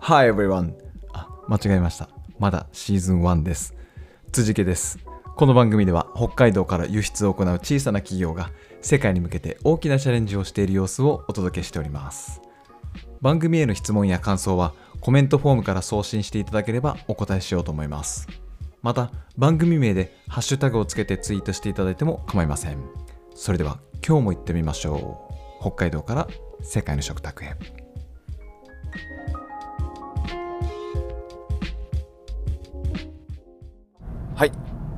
Hi everyone! あ、間違えました。まだシーズン1です。辻家です。この番組では北海道から輸出を行う小さな企業が世界に向けて大きなチャレンジをしている様子をお届けしております。番組への質問や感想はコメントフォームから送信していただければお答えしようと思います。また番組名でハッシュタグをつけてツイートしていただいても構いません。それでは今日も行ってみましょう。北海道から世界の食卓へ。はい、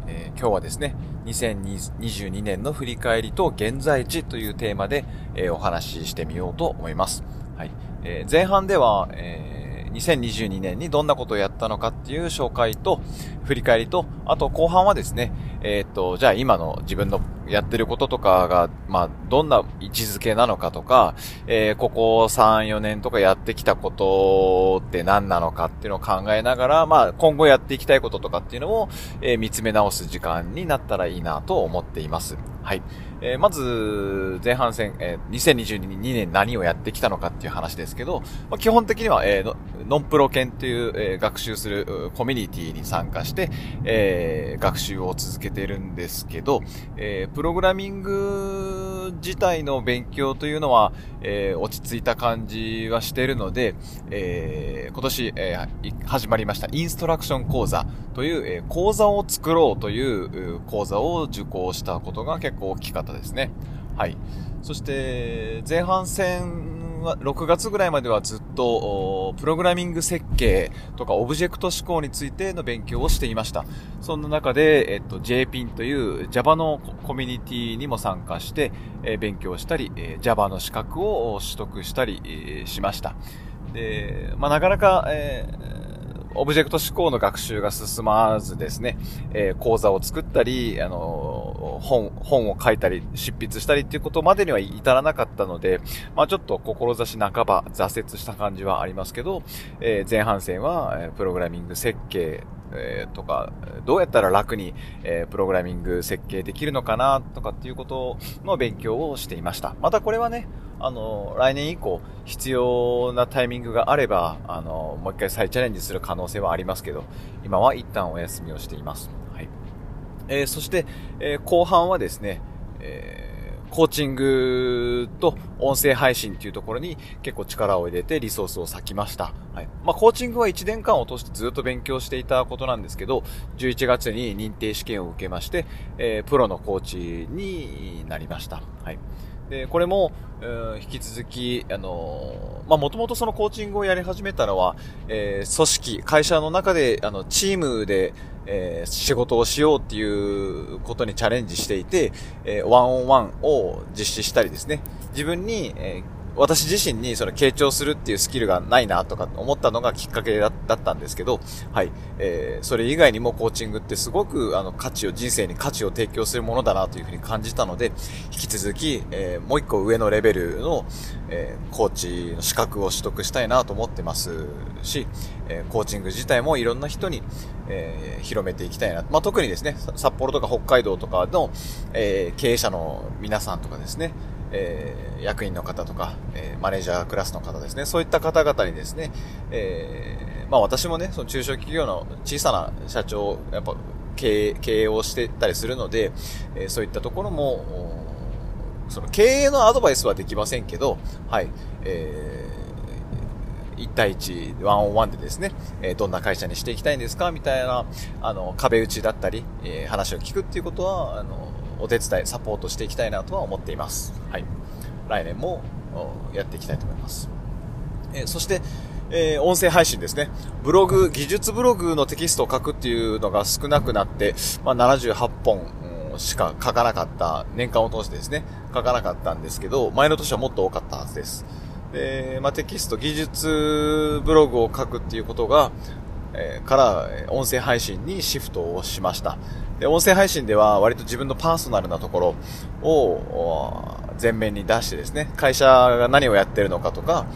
えー今日はですね、2022年の振り返りと現在地というテーマで、えーお話ししてみようと思います。はい、えー前半では、えー2022年にどんなことをやったのかっていう紹介と、振り返りと、あと後半はですね、えっと、じゃあ今の自分のやってることとかが、まあ、どんな位置づけなのかとか、えーここ3、4年とかやってきたことって何なのかっていうのを考えながら、まあ、今後やっていきたいこととかっていうのを、えー見つめ直す時間になったらいいなと思っています。はい。えーまず、前半戦、えー2022年何をやってきたのかっていう話ですけど、まあ、基本的には、えーノンプロ研っていう、えー学習するコミュニティに参加して、えー学習を続けてるんですけど、えープログラミング自体の勉強というのは、えー落ち着いた感じはしているので、えー今年、えー始まりましたインストラクション講座という、え講座を作ろうという講座を受講したことが結構大きかったですね。はい。そして、前半戦は、6月ぐらいまではずと、プログラミング設計とかオブジェクト指向についての勉強をしていました。そんな中で、えっと、JPIN という Java のコミュニティにも参加して、え勉強したり、えー Java の資格を取得したり、えしました。で、まあ、なかなか、えーオブジェクト指向の学習が進まずですね、えー講座を作ったり、あの、本、本を書いたり、執筆したりっていうことまでには至らなかったので、まあちょっと志半ば挫折した感じはありますけど、えー前半戦は、えプログラミング設計、えーとか、どうやったら楽に、えープログラミング設計できるのかなとかっていうことの勉強をしていました。またこれはね、あの、来年以降必要なタイミングがあれば、あの、もう一回再チャレンジする可能性はありますけど、今は一旦お休みをしています。はい。えーそして、え後半はですね、えーコーチングと音声配信っていうところに結構力を入れてリソースを割きました。はい。まあ、コーチングは1年間を通してずっと勉強していたことなんですけど、11月に認定試験を受けまして、えープロのコーチになりました。はい。で、これも、え引き続き、あのーまあ、もともとそのコーチングをやり始めたのは、えー組織、会社の中で、あの、チームで、えー仕事をしようっていうことにチャレンジしていて、えーワンオンワンを実施したりですね、自分に、えー私自身にその傾聴するっていうスキルがないなとか思ったのがきっかけだったんですけど、はい。えーそれ以外にもコーチングってすごくあの価値を、人生に価値を提供するものだなというふうに感じたので、引き続き、えーもう一個上のレベルの、えーコーチの資格を取得したいなと思ってますし、えコーチング自体もいろんな人に、え広めていきたいな。まあ、特にですね、札幌とか北海道とかの、え経営者の皆さんとかですね、えー役員の方とか、えーマネージャークラスの方ですね、そういった方々にですね、えーまあ私もね、その中小企業の小さな社長、やっぱ経営、経営をしてたりするので、えーそういったところも、その経営のアドバイスはできませんけど、はい、えー、1対1、ワンオンワンでですね、えどんな会社にしていきたいんですかみたいな、あの、壁打ちだったり、え話を聞くっていうことは、あの、お手伝い、サポートしていきたいなとは思っています。はい。来年もやっていきたいと思います。えそして、えー音声配信ですね。ブログ、技術ブログのテキストを書くっていうのが少なくなって、まあ、78本しか書かなかった、年間を通してですね、書かなかったんですけど、前の年はもっと多かったはずです。で、まあ、テキスト、技術ブログを書くっていうことが、えーから、音声配信にシフトをしました。で、音声配信では割と自分のパーソナルなところを前面に出してですね、会社が何をやってるのかとか、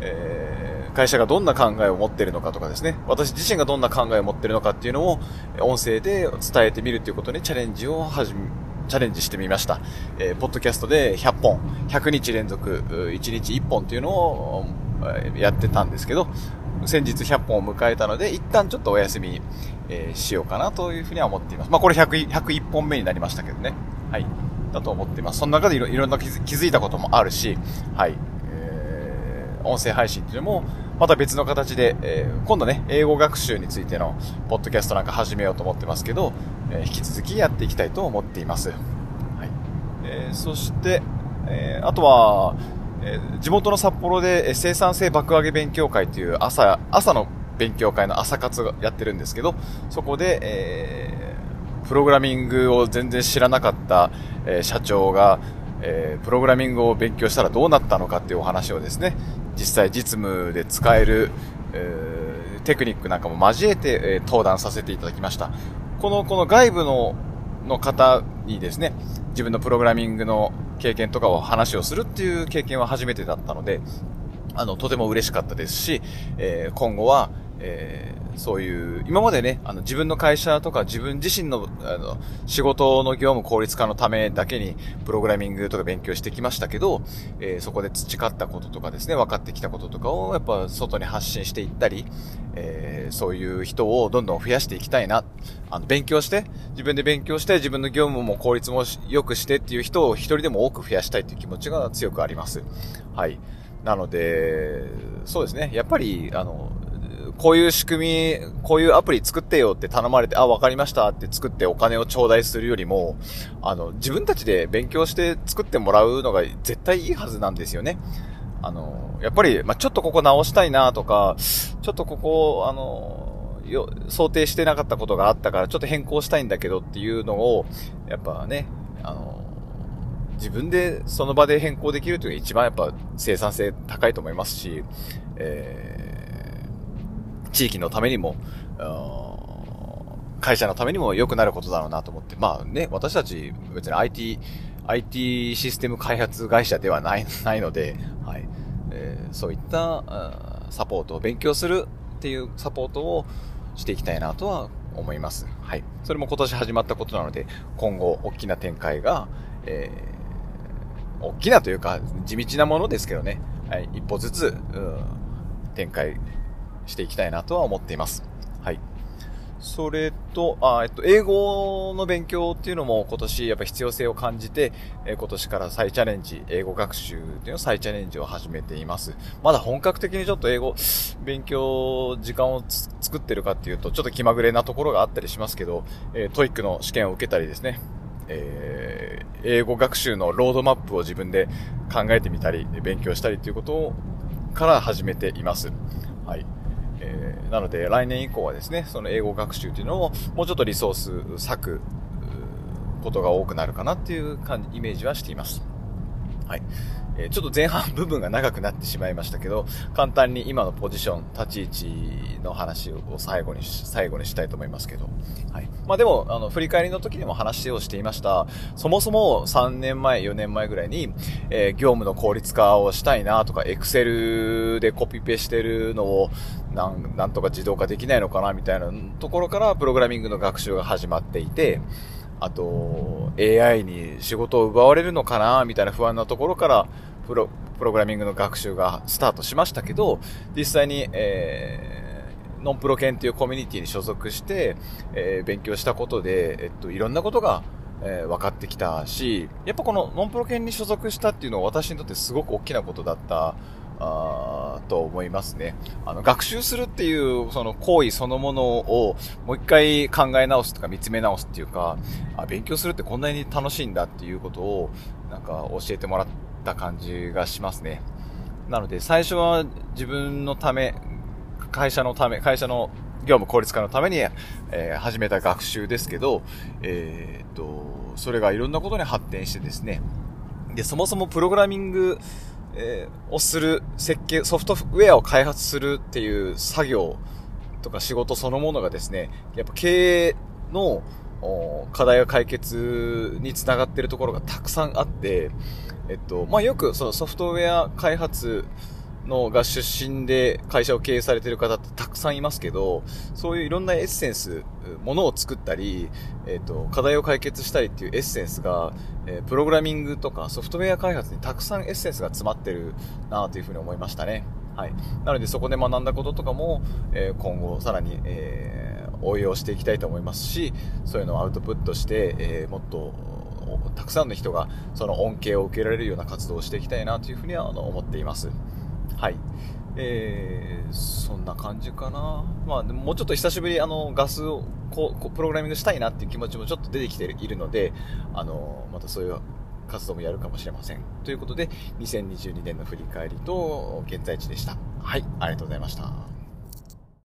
えー会社がどんな考えを持ってるのかとかですね、私自身がどんな考えを持ってるのかっていうのを、音声で伝えてみるということにチャレンジを始め、チャレンジしてみました。えーポッドキャストで100本、100日連続、1日1本というのをやってたんですけど、先日100本を迎えたので、一旦ちょっとお休み、えー、しようかなというふうには思っています。まあこれ100 101本目になりましたけどね。はい。だと思っています。その中でいろいろな気づいたこともあるし、はい。えー、音声配信っていうのも、また別の形で、えー、今度ね、英語学習についてのポッドキャストなんか始めようと思ってますけど、えー、引き続きやっていきたいと思っています。はい。えー、そして、えー、あとは、えー、地元の札幌で生産性爆上げ勉強会という朝、朝の勉強会の朝活やってるんですけど、そこで、えー、プログラミングを全然知らなかった、えー、社長が、えー、プログラミングを勉強したらどうなったのかっていうお話をですね、実際実務で使える、えー、テクニックなんかも交えて、えー、登壇させていただきました。この、この外部の、の方にですね、自分のプログラミングの経験とかを話をするっていう経験は初めてだったので、あの、とても嬉しかったですし、えー、今後は、えー、そういう、今までね、あの、自分の会社とか自分自身の、あの、仕事の業務効率化のためだけに、プログラミングとか勉強してきましたけど、えー、そこで培ったこととかですね、分かってきたこととかを、やっぱ、外に発信していったり、えー、そういう人をどんどん増やしていきたいな。あの、勉強して、自分で勉強して、自分の業務も効率も良くしてっていう人を一人でも多く増やしたいという気持ちが強くあります。はい。なので、そうですね。やっぱり、あの、こういう仕組み、こういうアプリ作ってよって頼まれて、あ、わかりましたって作ってお金を頂戴するよりも、あの、自分たちで勉強して作ってもらうのが絶対いいはずなんですよね。あの、やっぱり、まあ、ちょっとここ直したいなとか、ちょっとここ、あの、よ、想定してなかったことがあったから、ちょっと変更したいんだけどっていうのを、やっぱね、あの、自分でその場で変更できるというのが一番やっぱ生産性高いと思いますし、えー地域のためにも、会社のためにも良くなることだろうなと思って、まあね、私たち別に IT、IT システム開発会社ではない、ないので、はい。えー、そういったサポートを勉強するっていうサポートをしていきたいなとは思います。はい。それも今年始まったことなので、今後大きな展開が、えー、大きなというか地道なものですけどね、はい、一歩ずつ、展開していきたいなとは思っています。はい。それと、あえっと、英語の勉強っていうのも今年やっぱ必要性を感じて、え今年から再チャレンジ、英語学習っていうの再チャレンジを始めています。まだ本格的にちょっと英語勉強時間を作ってるかっていうと、ちょっと気まぐれなところがあったりしますけど、えー、 TOEIC の試験を受けたりですね、えー、英語学習のロードマップを自分で考えてみたり、勉強したりということから始めています。はい。なので来年以降はですね、その英語学習というのをもうちょっとリソース割くことが多くなるかなっていう感じ、イメージはしています。はい。え、ちょっと前半部分が長くなってしまいましたけど、簡単に今のポジション、立ち位置の話を最後に、最後にしたいと思いますけど。はい。まあでも、あの、振り返りの時にも話をしていました。そもそも3年前、4年前ぐらいに、えー、業務の効率化をしたいなとか、エクセルでコピペしてるのを、なん、なんとか自動化できないのかなみたいなところから、プログラミングの学習が始まっていて、あと、AI に仕事を奪われるのかなみたいな不安なところから、プロ、プログラミングの学習がスタートしましたけど、実際に、えー、ノンプロ研っていうコミュニティに所属して、えー、勉強したことで、えっと、いろんなことが、えー、分かってきたし、やっぱこのノンプロ研に所属したっていうのは私にとってすごく大きなことだったあと思いますね。あの、学習するっていう、その行為そのものを、もう一回考え直すとか見つめ直すっていうか、あ、勉強するってこんなに楽しいんだっていうことを、なんか教えてもらった感じがしますね。なので、最初は自分のため、会社のため、会社の業務効率化のために、えー、始めた学習ですけど、えー、っと、それがいろんなことに発展してですね、で、そもそもプログラミングえー、をする、設計、ソフトウェアを開発するっていう作業とか仕事そのものがですね、やっぱ経営の課題が解決につながっているところがたくさんあって、えっと、まあ、よくそのソフトウェア開発のが出身で会社を経営されてる方ってたくさんいますけど、そういういろんなエッセンス、ものを作ったり、えっ、ー、と、課題を解決したりっていうエッセンスが、えー、プログラミングとかソフトウェア開発にたくさんエッセンスが詰まってるなというふうに思いましたね。はい。なのでそこで学んだこととかも、えー今後さらに、え応用していきたいと思いますし、そういうのをアウトプットして、えもっと、たくさんの人がその恩恵を受けられるような活動をしていきたいなというふうにはあの思っています。はい。えーそんな感じかな。まあ、もうちょっと久しぶり、あの、ガスを、こうプログラミングしたいなっていう気持ちもちょっと出てきているので、あの、またそういう活動もやるかもしれません。ということで、2022年の振り返りと現在地でした。はい、ありがとうございました。